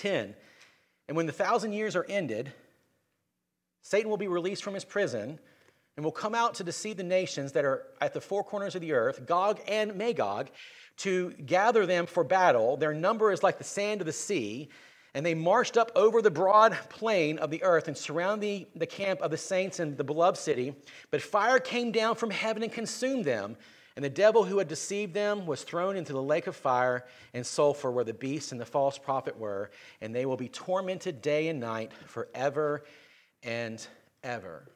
10. And when the thousand years are ended, Satan will be released from his prison and will come out to deceive the nations that are at the four corners of the earth, Gog and Magog, to gather them for battle. Their number is like the sand of the sea. And they marched up over the broad plain of the earth and surrounded the, the camp of the saints in the beloved city. But fire came down from heaven and consumed them. And the devil who had deceived them was thrown into the lake of fire and sulfur where the beast and the false prophet were. And they will be tormented day and night forever and ever.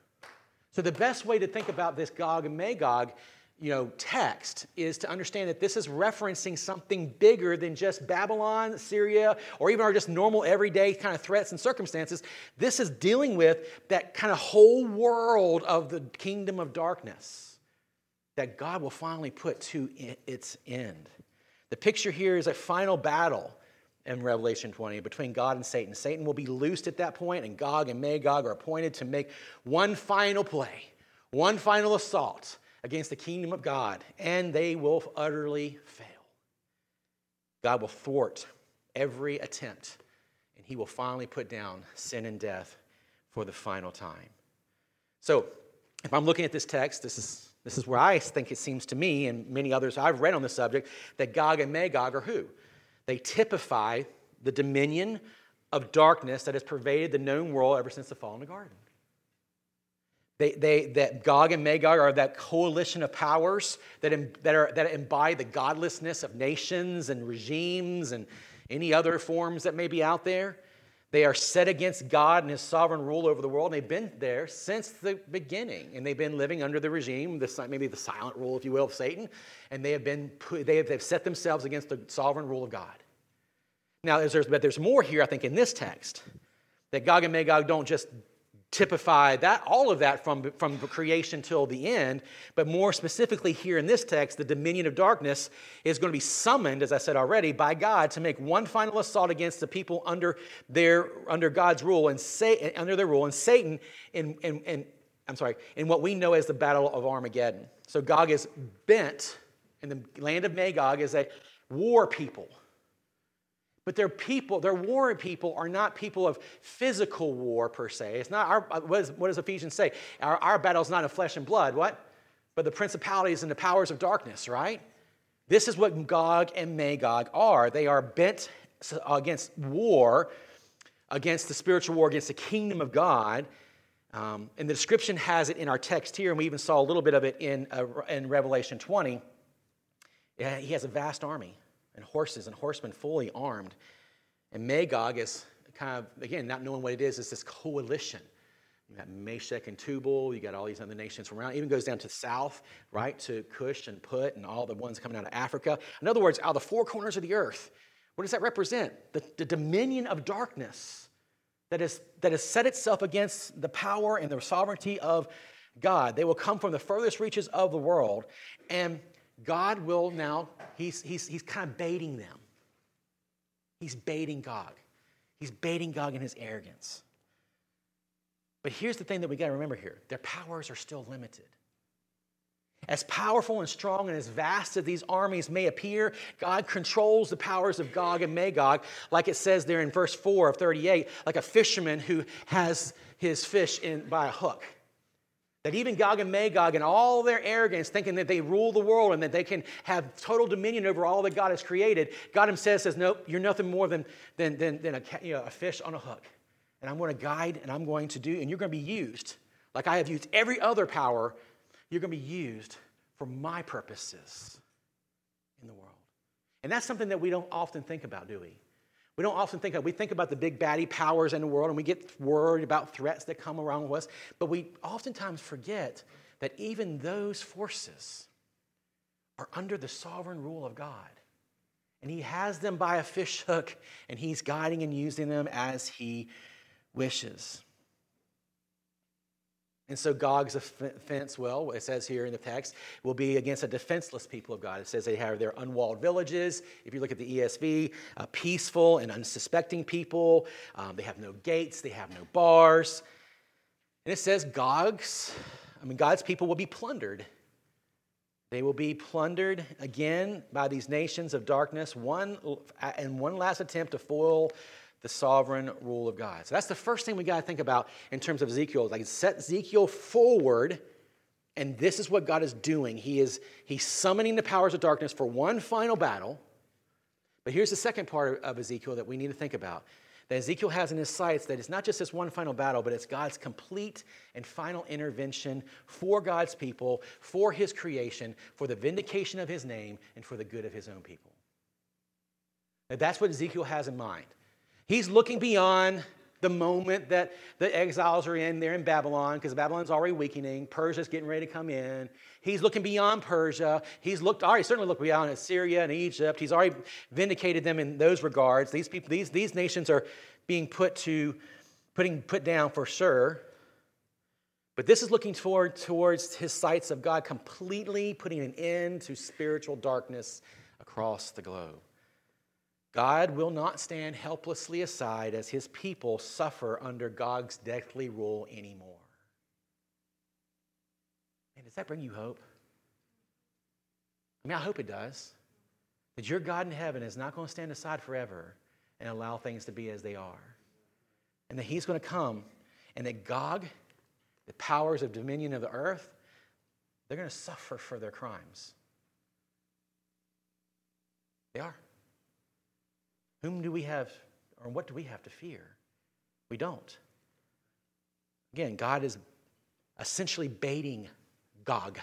So, the best way to think about this Gog and Magog you know, text is to understand that this is referencing something bigger than just Babylon, Syria, or even our just normal everyday kind of threats and circumstances. This is dealing with that kind of whole world of the kingdom of darkness that God will finally put to its end. The picture here is a final battle in Revelation 20 between God and Satan. Satan will be loosed at that point, and Gog and Magog are appointed to make one final play, one final assault against the kingdom of God, and they will utterly fail. God will thwart every attempt, and he will finally put down sin and death for the final time. So, if I'm looking at this text, this is, this is where I think it seems to me, and many others I've read on the subject, that Gog and Magog are who? They typify the dominion of darkness that has pervaded the known world ever since the fall in the garden. They, they, that Gog and Magog are that coalition of powers that, that, are, that embody the godlessness of nations and regimes and any other forms that may be out there. They are set against God and his sovereign rule over the world. And they've been there since the beginning. And they've been living under the regime, the, maybe the silent rule, if you will, of Satan. And they have been they have, they've set themselves against the sovereign rule of God. Now, there's, but there's more here, I think, in this text. That Gog and Magog don't just typify that all of that from, from creation till the end. But more specifically here in this text the dominion of darkness is going to be summoned as i said already by god to make one final assault against the people under their under god's rule and say under their rule and satan in, in, in i'm sorry in what we know as the battle of armageddon. So gog is bent in the land of magog is a war people but their people, their war people are not people of physical war per se. It's not our, what, is, what does Ephesians say? Our, our battle is not of flesh and blood. What? But the principalities and the powers of darkness, right? This is what Gog and Magog are. They are bent against war, against the spiritual war, against the kingdom of God. Um, and the description has it in our text here, and we even saw a little bit of it in, uh, in Revelation 20. Yeah, he has a vast army and horses and horsemen fully armed. And Magog is kind of, again, not knowing what it it's is this coalition. You got Meshech and Tubal, you got all these other nations from around. Even goes down to the south, right, to Cush and Put and all the ones coming out of Africa. In other words, out of the four corners of the earth. What does that represent? The, the dominion of darkness that, is, that has set itself against the power and the sovereignty of God. They will come from the furthest reaches of the world. And God will now, he's, he's, he's kind of baiting them. He's baiting Gog. He's baiting Gog in his arrogance. But here's the thing that we got to remember here their powers are still limited. As powerful and strong and as vast as these armies may appear, God controls the powers of Gog and Magog, like it says there in verse 4 of 38, like a fisherman who has his fish in, by a hook. That even Gog and Magog and all their arrogance, thinking that they rule the world and that they can have total dominion over all that God has created, God Himself says, Nope, you're nothing more than, than, than, than a, you know, a fish on a hook. And I'm going to guide and I'm going to do, and you're going to be used, like I have used every other power, you're going to be used for my purposes in the world. And that's something that we don't often think about, do we? We don't often think of, we think about the big baddie powers in the world and we get worried about threats that come around with us, but we oftentimes forget that even those forces are under the sovereign rule of God. And He has them by a fish hook and He's guiding and using them as He wishes. And so Gog's offense, well, it says here in the text, will be against a defenseless people of God. It says they have their unwalled villages. If you look at the ESV, uh, peaceful and unsuspecting people. Um, they have no gates, they have no bars. And it says Gog's, I mean, God's people will be plundered. They will be plundered again by these nations of darkness, one, and one last attempt to foil the sovereign rule of God. So that's the first thing we got to think about in terms of Ezekiel. Like set Ezekiel forward, and this is what God is doing. He is he's summoning the powers of darkness for one final battle. But here's the second part of Ezekiel that we need to think about. That Ezekiel has in his sights that it's not just this one final battle, but it's God's complete and final intervention for God's people, for his creation, for the vindication of his name, and for the good of his own people. Now, that's what Ezekiel has in mind. He's looking beyond the moment that the exiles are in there in Babylon, because Babylon's already weakening. Persia's getting ready to come in. He's looking beyond Persia. He's looked already certainly looked beyond Assyria and Egypt. He's already vindicated them in those regards. These people, these, these nations are being put to putting put down for sure. But this is looking toward towards his sights of God completely putting an end to spiritual darkness across the globe. God will not stand helplessly aside as his people suffer under Gog's deathly rule anymore. And does that bring you hope? I mean, I hope it does. That your God in heaven is not going to stand aside forever and allow things to be as they are. And that he's going to come and that Gog, the powers of dominion of the earth, they're going to suffer for their crimes. They are. Whom do we have, or what do we have to fear? We don't. Again, God is essentially baiting Gog,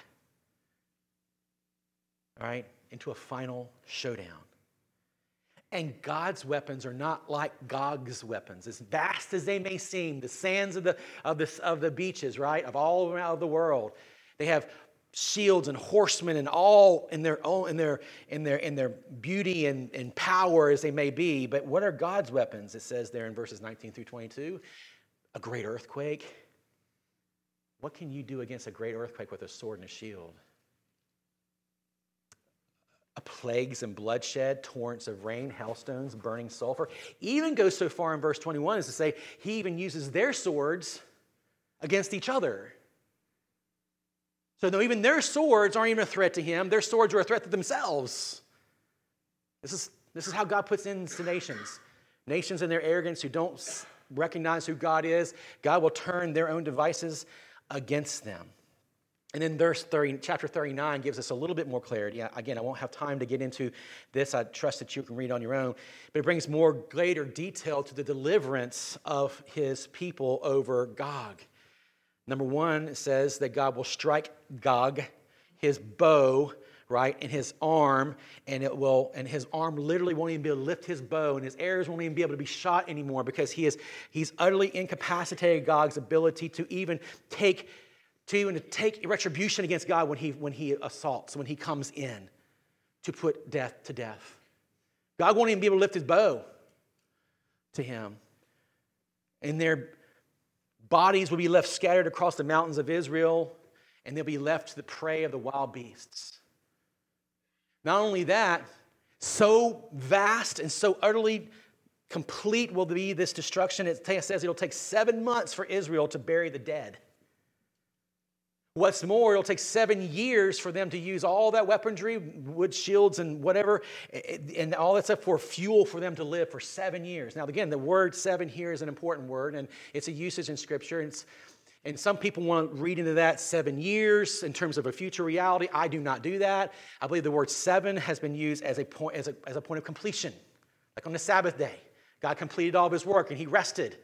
all right, into a final showdown. And God's weapons are not like Gog's weapons. As vast as they may seem, the sands of the, of the, of the beaches, right, of all around the world, they have shields and horsemen and all in their own in their in their in their beauty and, and power as they may be. But what are god's weapons? It says there in verses 19 through 22 a great earthquake. What can you do against a great earthquake with a sword and a shield? A plagues and bloodshed torrents of rain hailstones burning sulfur. Even goes so far in verse 21 as to say he even uses their swords against each other so, even their swords aren't even a threat to him, their swords are a threat to themselves. This is, this is how God puts into nations. Nations in their arrogance who don't recognize who God is, God will turn their own devices against them. And then verse 30, chapter 39 gives us a little bit more clarity. Again, I won't have time to get into this. I trust that you can read on your own. But it brings more greater detail to the deliverance of his people over Gog. Number one, says that God will strike Gog, his bow, right, in his arm, and it will, and his arm literally won't even be able to lift his bow, and his arrows won't even be able to be shot anymore because he is he's utterly incapacitated Gog's ability to even take to even to take retribution against God when he when he assaults, when he comes in to put death to death. God won't even be able to lift his bow to him. And they're Bodies will be left scattered across the mountains of Israel, and they'll be left to the prey of the wild beasts. Not only that, so vast and so utterly complete will be this destruction. It says it'll take seven months for Israel to bury the dead. What's more, it'll take seven years for them to use all that weaponry, wood shields and whatever, and all that stuff for fuel for them to live for seven years. Now, again, the word seven here is an important word, and it's a usage in Scripture. And, and some people want to read into that seven years in terms of a future reality. I do not do that. I believe the word seven has been used as a point, as a, as a point of completion, like on the Sabbath day. God completed all of his work and he rested.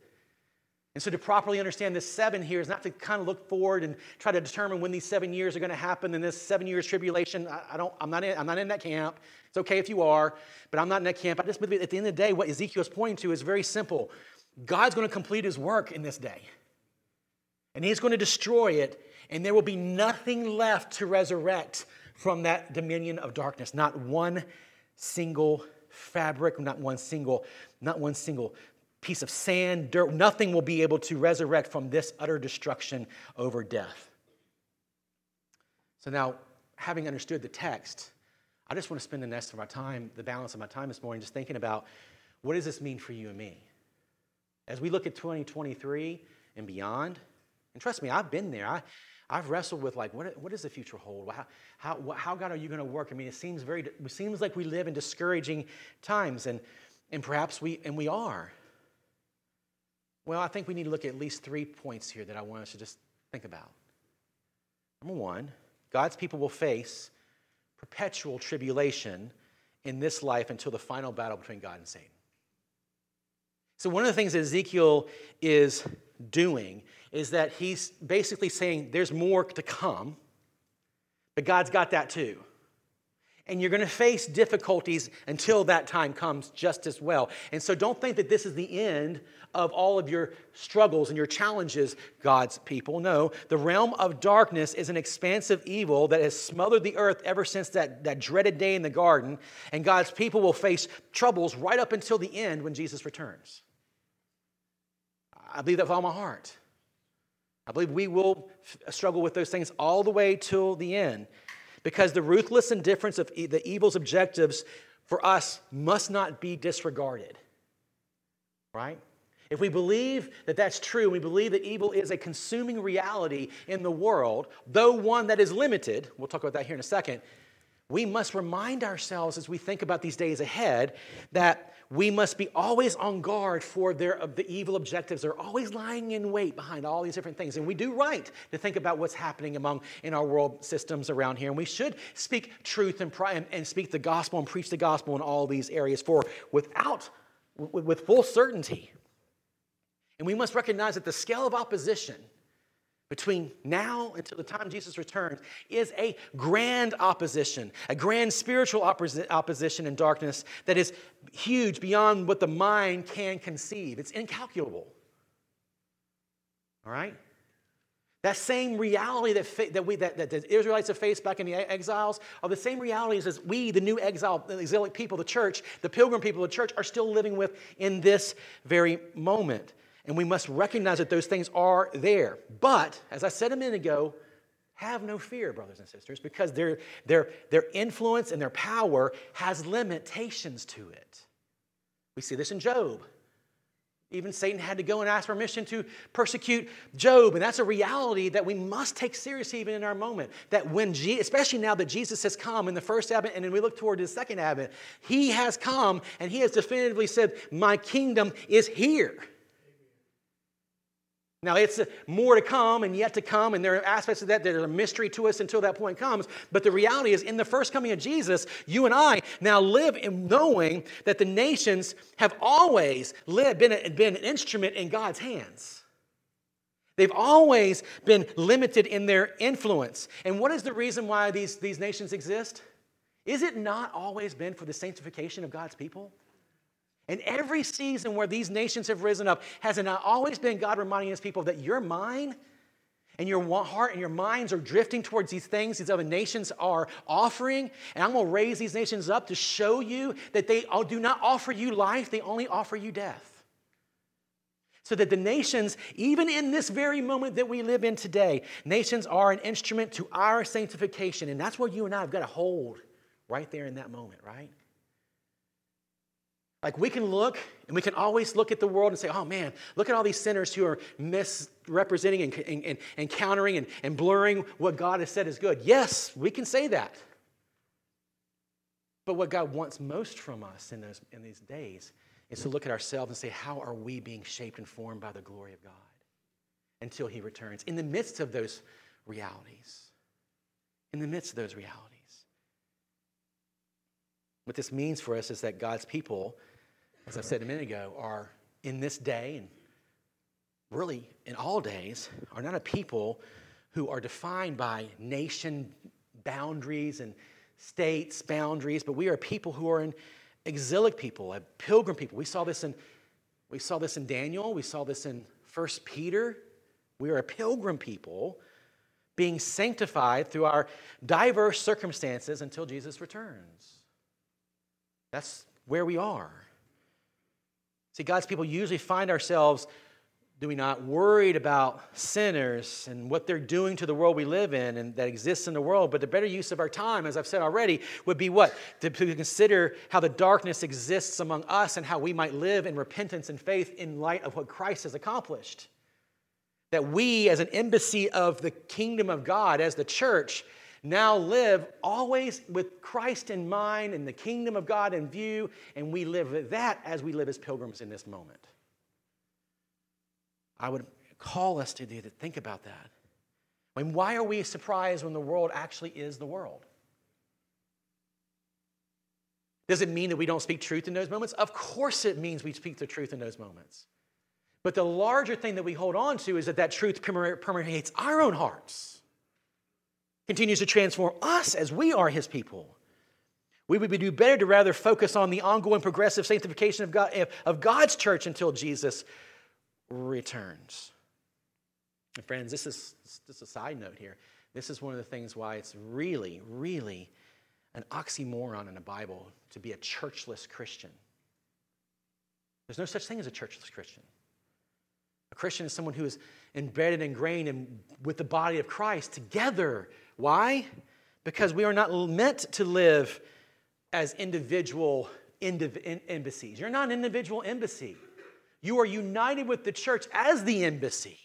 And so, to properly understand this seven here is not to kind of look forward and try to determine when these seven years are going to happen in this seven years tribulation. I, I don't, I'm, not in, I'm not in that camp. It's okay if you are, but I'm not in that camp. I just believe at the end of the day, what Ezekiel is pointing to is very simple God's going to complete his work in this day, and he's going to destroy it, and there will be nothing left to resurrect from that dominion of darkness. Not one single fabric, not one single, not one single piece of sand, dirt, nothing will be able to resurrect from this utter destruction over death. So now, having understood the text, I just want to spend the rest of my time, the balance of my time this morning, just thinking about what does this mean for you and me? As we look at 2023 and beyond, and trust me, I've been there. I, I've wrestled with like, what, what does the future hold? How, how, how God are you going to work? I mean, it seems very, it seems like we live in discouraging times, and, and perhaps we, and we are. Well, I think we need to look at at least three points here that I want us to just think about. Number one, God's people will face perpetual tribulation in this life until the final battle between God and Satan. So, one of the things that Ezekiel is doing is that he's basically saying there's more to come, but God's got that too and you're going to face difficulties until that time comes just as well. And so don't think that this is the end of all of your struggles and your challenges, God's people. No, the realm of darkness is an expansive evil that has smothered the earth ever since that, that dreaded day in the garden, and God's people will face troubles right up until the end when Jesus returns. I believe that with all my heart. I believe we will struggle with those things all the way till the end because the ruthless indifference of the evil's objectives for us must not be disregarded. Right? If we believe that that's true, we believe that evil is a consuming reality in the world, though one that is limited, we'll talk about that here in a second, we must remind ourselves as we think about these days ahead that we must be always on guard for their, the evil objectives. They're always lying in wait behind all these different things. And we do right to think about what's happening among in our world systems around here. And we should speak truth and, and, and speak the gospel and preach the gospel in all these areas for without, with, with full certainty. And we must recognize that the scale of opposition between now until the time Jesus returns is a grand opposition, a grand spiritual opposition in darkness that is huge beyond what the mind can conceive. It's incalculable. All right? That same reality that, that, we, that, that the Israelites have faced back in the exiles are the same realities as we, the new exile, the exilic people, the church, the pilgrim people the church, are still living with in this very moment. And we must recognize that those things are there. But, as I said a minute ago, have no fear, brothers and sisters, because their, their, their influence and their power has limitations to it. We see this in Job. Even Satan had to go and ask permission to persecute Job. And that's a reality that we must take seriously even in our moment. That when, especially now that Jesus has come in the first advent and then we look toward the second advent, he has come and he has definitively said, My kingdom is here. Now, it's more to come and yet to come, and there are aspects of that that are a mystery to us until that point comes. But the reality is, in the first coming of Jesus, you and I now live in knowing that the nations have always lived, been, a, been an instrument in God's hands. They've always been limited in their influence. And what is the reason why these, these nations exist? Is it not always been for the sanctification of God's people? And every season where these nations have risen up, has it not always been God reminding his people that your mind and your heart and your minds are drifting towards these things these other nations are offering? And I'm going to raise these nations up to show you that they do not offer you life, they only offer you death. So that the nations, even in this very moment that we live in today, nations are an instrument to our sanctification. And that's what you and I have got to hold right there in that moment, right? Like we can look and we can always look at the world and say, oh man, look at all these sinners who are misrepresenting and, and, and countering and, and blurring what God has said is good. Yes, we can say that. But what God wants most from us in, those, in these days is to look at ourselves and say, how are we being shaped and formed by the glory of God until He returns in the midst of those realities? In the midst of those realities. What this means for us is that God's people as I said a minute ago, are in this day and really in all days are not a people who are defined by nation boundaries and states boundaries, but we are people who are an exilic people, a pilgrim people. We saw this in we saw this in Daniel, we saw this in First Peter. We are a pilgrim people being sanctified through our diverse circumstances until Jesus returns. That's where we are. See, God's people usually find ourselves, do we not, worried about sinners and what they're doing to the world we live in and that exists in the world. But the better use of our time, as I've said already, would be what? To, to consider how the darkness exists among us and how we might live in repentance and faith in light of what Christ has accomplished. That we, as an embassy of the kingdom of God, as the church, now live always with Christ in mind and the kingdom of God in view, and we live that as we live as pilgrims in this moment. I would call us to do to think about that. I mean, why are we surprised when the world actually is the world? Does it mean that we don't speak truth in those moments? Of course, it means we speak the truth in those moments. But the larger thing that we hold on to is that that truth permeates our own hearts, continues to transform us as we are His people. We would do better to rather focus on the ongoing progressive sanctification of, God, of God's church until Jesus returns. And friends, this is just a side note here. This is one of the things why it's really, really an oxymoron in the Bible to be a churchless Christian. There's no such thing as a churchless Christian. Christian is someone who is embedded, ingrained in, with the body of Christ together. Why? Because we are not meant to live as individual indiv- embassies. You're not an individual embassy. You are united with the church as the embassy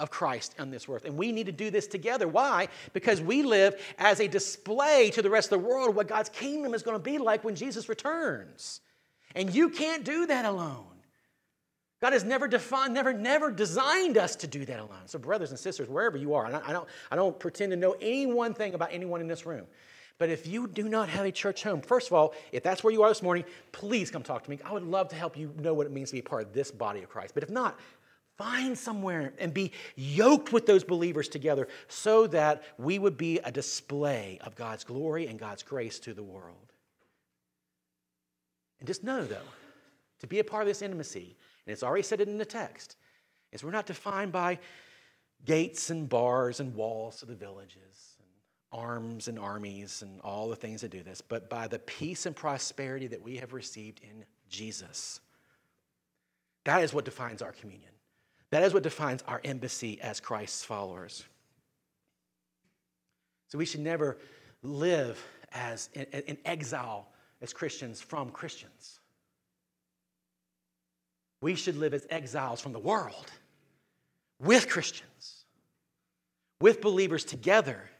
of Christ on this earth. And we need to do this together. Why? Because we live as a display to the rest of the world what God's kingdom is going to be like when Jesus returns. And you can't do that alone. God has never defined, never, never designed us to do that alone. So, brothers and sisters, wherever you are, I don't, I don't pretend to know any one thing about anyone in this room. But if you do not have a church home, first of all, if that's where you are this morning, please come talk to me. I would love to help you know what it means to be part of this body of Christ. But if not, find somewhere and be yoked with those believers together so that we would be a display of God's glory and God's grace to the world. And just know, though, to be a part of this intimacy, and it's already said it in the text, is we're not defined by gates and bars and walls of the villages, and arms and armies and all the things that do this, but by the peace and prosperity that we have received in Jesus. That is what defines our communion. That is what defines our embassy as Christ's followers. So we should never live as in exile as Christians from Christians. We should live as exiles from the world with Christians, with believers together.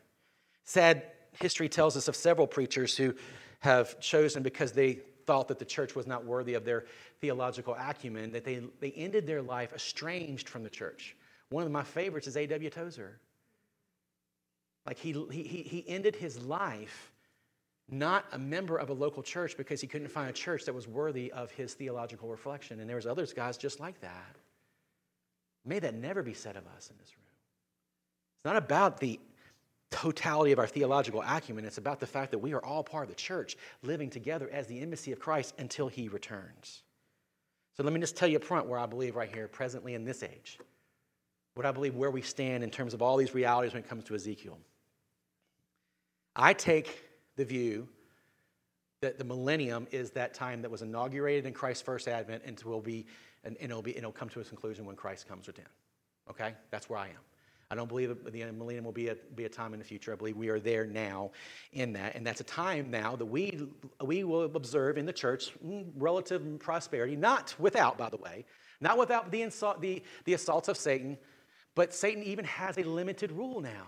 Sad history tells us of several preachers who have chosen because they thought that the church was not worthy of their theological acumen, that they, they ended their life estranged from the church. One of my favorites is A.W. Tozer. Like he, he, he ended his life not a member of a local church because he couldn't find a church that was worthy of his theological reflection. And there was others guys just like that. May that never be said of us in this room. It's not about the totality of our theological acumen. It's about the fact that we are all part of the church, living together as the embassy of Christ until he returns. So let me just tell you up front where I believe right here, presently in this age, what I believe where we stand in terms of all these realities when it comes to Ezekiel. I take the view that the millennium is that time that was inaugurated in Christ's first advent and will be and, it'll be it'll come to its conclusion when Christ comes again. Okay? That's where I am. I don't believe the millennium will be a, be a time in the future. I believe we are there now in that. And that's a time now that we, we will observe in the church mm, relative prosperity, not without, by the way, not without the, insult, the, the assaults of Satan, but Satan even has a limited rule now.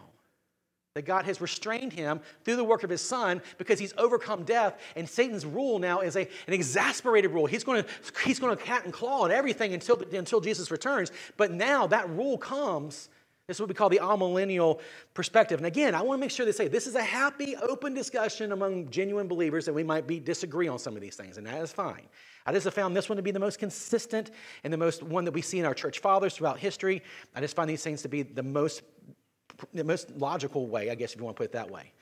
That God has restrained him through the work of his son because he's overcome death. And Satan's rule now is a, an exasperated rule. He's going to he's going to cat and claw at everything until, until Jesus returns. But now that rule comes. This is what we call the amillennial perspective. And again, I want to make sure they say this is a happy, open discussion among genuine believers that we might be disagree on some of these things, and that is fine. I just have found this one to be the most consistent and the most one that we see in our church fathers throughout history. I just find these things to be the most the most logical way, I guess, if you want to put it that way.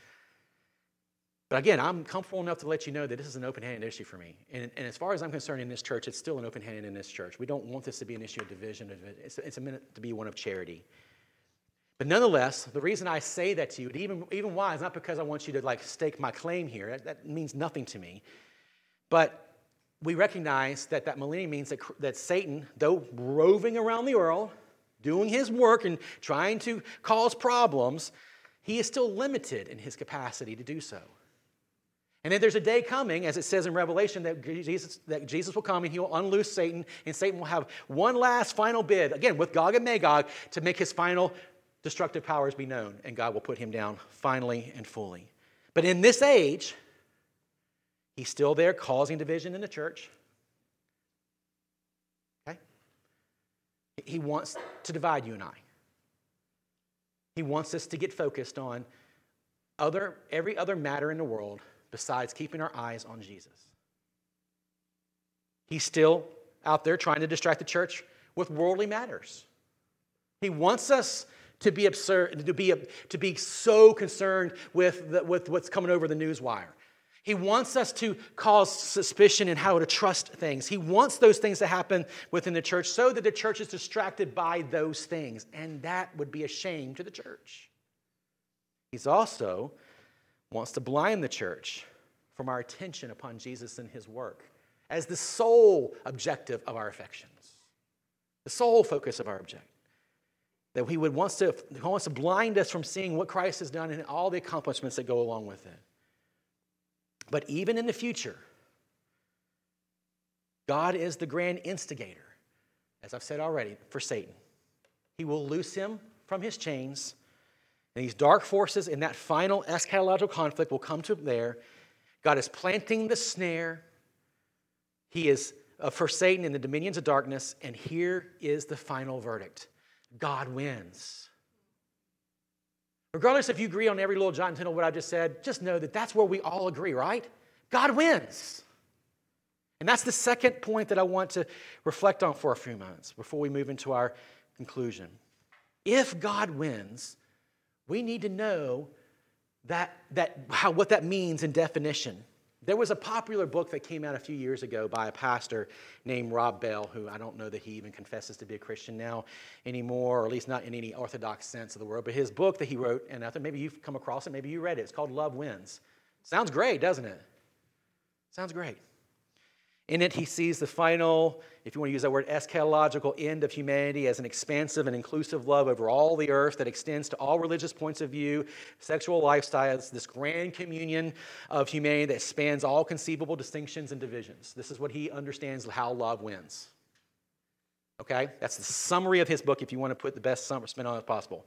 But again, I'm comfortable enough to let you know that this is an open handed issue for me. And, and, as far as I'm concerned in this church, it's still an open handed in this church. We don't want this to be an issue of division, it's, it's meant to be one of charity. But nonetheless, the reason I say that to you, even, even why, is not because I want you to like stake my claim here. That, that means nothing to me. But we recognize that that millennium means that, that Satan, though roving around the world, doing his work and trying to cause problems, he is still limited in his capacity to do so. And then there's a day coming, as it says in Revelation, that Jesus, that Jesus will come and he will unloose Satan, and Satan will have one last final bid, again, with Gog and Magog, to make his final destructive powers be known, and God will put him down finally and fully. But in this age, he's still there causing division in the church. He wants to divide you and I. He wants us to get focused on other, every other matter in the world besides keeping our eyes on Jesus. He's still out there trying to distract the church with worldly matters. He wants us to be absurd, to be, to be so concerned with, the, with what's coming over the news wire. He wants us to cause suspicion in how to trust things. He wants those things to happen within the church so that the church is distracted by those things. And that would be a shame to the church. He's also wants to blind the church from our attention upon Jesus and his work as the sole objective of our affections, the sole focus of our object. That he would wants to, he wants to blind us from seeing what Christ has done and all the accomplishments that go along with it. But even in the future, God is the grand instigator, as I've said already, for Satan. He will loose him from his chains, and these dark forces in that final eschatological conflict will come to there. God is planting the snare. He is uh, for Satan in the dominions of darkness, and here is the final verdict God wins. Regardless if you agree on every little and tittle what I just said, just know that that's where we all agree, right? God wins. And that's the second point that I want to reflect on for a few moments before we move into our conclusion. If God wins, we need to know that, that how, what that means in definition. There was a popular book that came out a few years ago by a pastor named Rob Bell, who I don't know that he even confesses to be a Christian now anymore, or at least not in any orthodox sense of the word. But his book that he wrote, and I think maybe you've come across it, maybe you read it, it's called Love Wins. Sounds great, doesn't it? Sounds great. In it, he sees the final, if you want to use that word, eschatological end of humanity as an expansive and inclusive love over all the earth that extends to all religious points of view, sexual lifestyles, this grand communion of humanity that spans all conceivable distinctions and divisions. This is what he understands how love wins. Okay? That's the summary of his book if you want to put the best spin on it possible.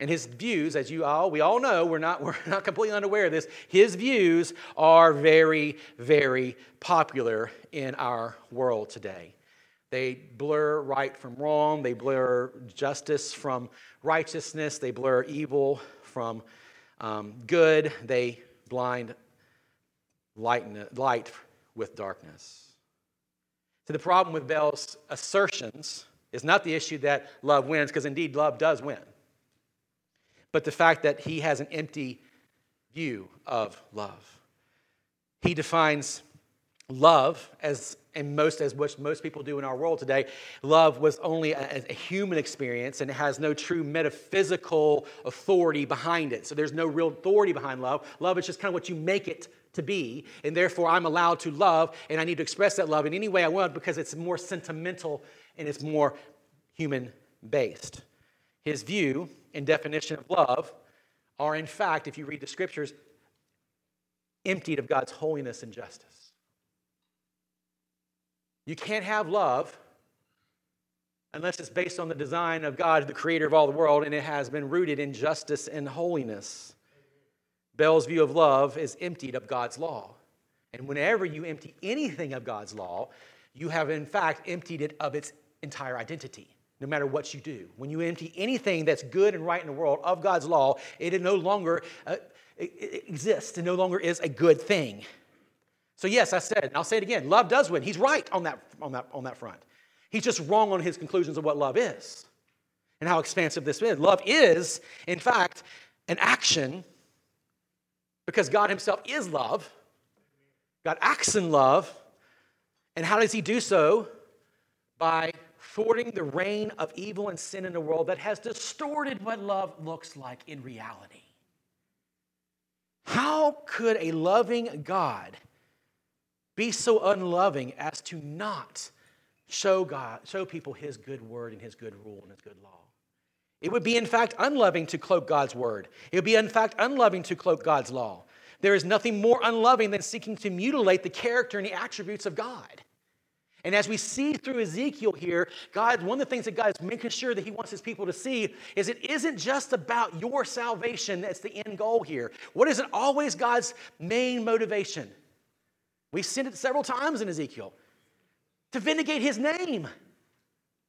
And his views, as you all, we all know, we're not, we're not completely unaware of this, his views are very, very popular in our world today. They blur right from wrong, they blur justice from righteousness, they blur evil from um, good, they blind light, light with darkness. So, the problem with Bell's assertions is not the issue that love wins, because indeed love does win but the fact that he has an empty view of love. He defines love as and most as which most people do in our world today love was only a, a, human experience and it has no true metaphysical authority behind it. So there's no real authority behind love. Love is just kind of what you make it to be and therefore i'm allowed to love and i need to express that love in any way i want because it's more sentimental and it's more human based his view and definition of love are, in fact, if you read the scriptures, emptied of God's holiness and justice. You can't have love unless it's based on the design of God, the creator of all the world, and it has been rooted in justice and holiness. Bell's view of love is emptied of God's law. And whenever you empty anything of God's law, you have in fact emptied it of its entire identity no matter what you do. When you empty anything that's good and right in the world of God's law, it no longer uh, it exists. It no longer is a good thing. So, yes, I said, and I'll say it again love does win. He's right on that, on, that, on that front. He's just wrong on his conclusions of what love is and how expansive this is. Love is, in fact, an action because God Himself is love. God acts in love. And how does He do so? By thwarting the reign of evil and sin in the world that has distorted what love looks like in reality. How could a loving God be so unloving as to not show God, show people his good word and his good rule and his good law? It would be, in fact, unloving to cloak God's word. It would be, in fact, unloving to cloak God's law. There is nothing more unloving than seeking to mutilate the character and the attributes of God. And as we see through Ezekiel here, God, one of the things that God is making sure that He wants His people to see is it isn't just about your salvation that's the end goal here. What is it always God's main motivation? We've seen it several times in Ezekiel to vindicate His name.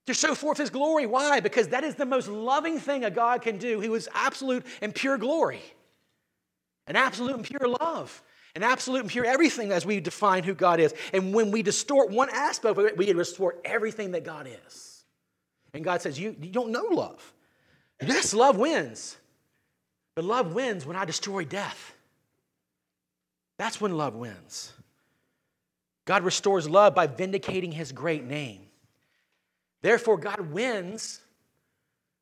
to show forth his glory. Why? Because that is the most loving thing a God can do. He was absolute and pure glory, an absolute and pure love, an absolute and pure everything as we define who God is. And when we distort one aspect of it, we distort everything that God is. And God says, You, you don't know love. Yes, love wins. But love wins when I destroy death. That's when love wins. God restores love by vindicating his great name. Therefore, God wins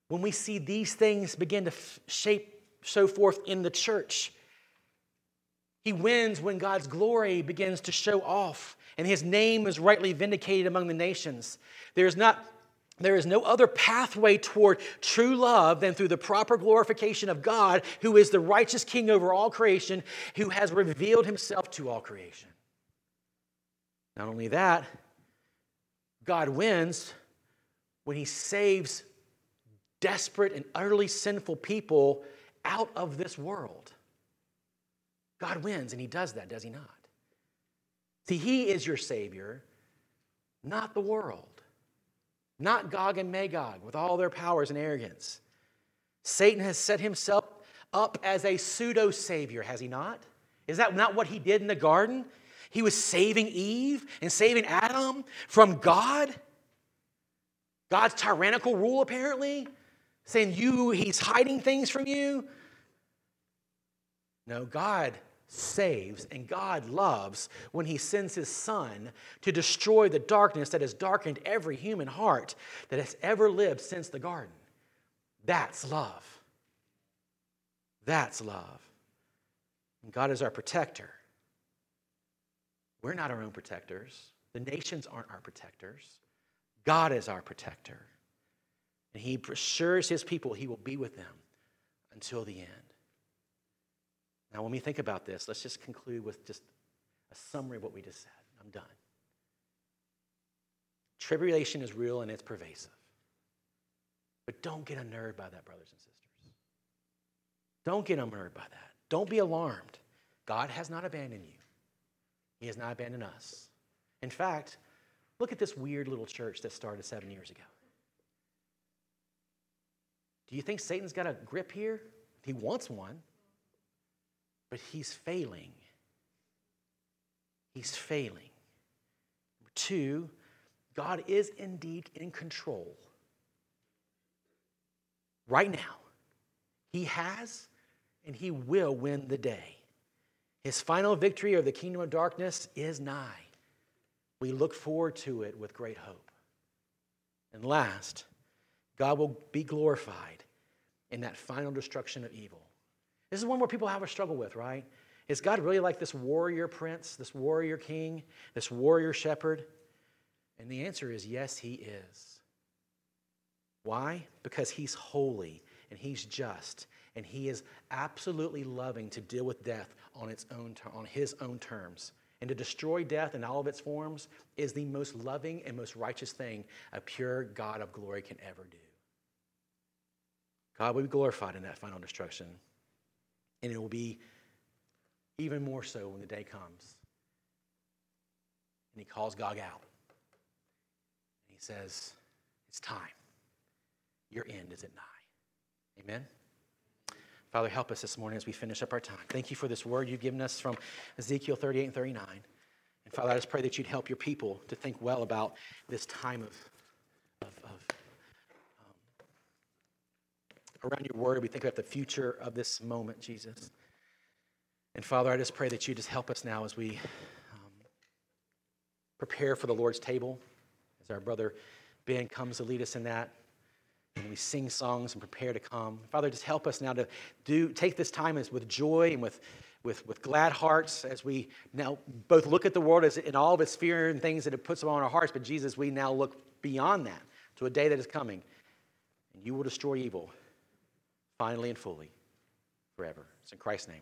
when we see these things begin to shape, show forth in the church. He wins when God's glory begins to show off and his name is rightly vindicated among the nations. There's not there is no other pathway toward true love than through the proper glorification of God, who is the righteous king over all creation, who has revealed himself to all creation. Not only that, God wins when he saves desperate and utterly sinful people out of this world. God wins, and he does that, does he not? See, he is your Savior, not the world, not Gog and Magog with all their powers and arrogance. Satan has set himself up as a pseudo Savior, has he not? Is that not what he did in the garden? He was saving Eve and saving Adam from God. God's tyrannical rule, apparently, saying you, he's hiding things from you. No, God saves and God loves when he sends his son to destroy the darkness that has darkened every human heart that has ever lived since the garden. That's love. That's love. And God is our protector. We're not our own protectors. The nations aren't our protectors. God is our protector. And He assures His people He will be with them until the end. Now, when we think about this, let's just conclude with just a summary of what we just said. I'm done. Tribulation is real and it's pervasive. But don't get unnerved by that, brothers and sisters. Don't get unnerved by that. Don't be alarmed. God has not abandoned you. He has not abandoned us. In fact, look at this weird little church that started seven years ago. Do you think Satan's got a grip here? He wants one, but he's failing. He's failing. Number two, God is indeed in control. Right now, He has and He will win the day. His final victory over the kingdom of darkness is nigh. We look forward to it with great hope. And last, God will be glorified in that final destruction of evil. This is one where people have a struggle with, right? Is God really like this warrior prince, this warrior king, this warrior shepherd? And the answer is yes, he is. Why? Because he's holy and he's just and he is absolutely loving to deal with death on its own on his own terms. And to destroy death in all of its forms is the most loving and most righteous thing a pure God of glory can ever do. God will be glorified in that final destruction. And it will be even more so when the day comes. And he calls Gog out. And he says, It's time. Your end is at nigh. Amen. Father, help us this morning as we finish up our time. Thank you for this word you've given us from Ezekiel 38 and 39. And Father, I just pray that you'd help your people to think well about this time of, of, of um, around your word. We think about the future of this moment, Jesus. And Father, I just pray that you just help us now as we um, prepare for the Lord's table, as our brother Ben comes to lead us in that and we sing songs and prepare to come. Father, just help us now to do take this time as with joy and with, with, with glad hearts as we now both look at the world as in all of its fear and things that it puts upon our hearts, but Jesus, we now look beyond that to a day that is coming. And you will destroy evil finally and fully forever. It's in Christ's name.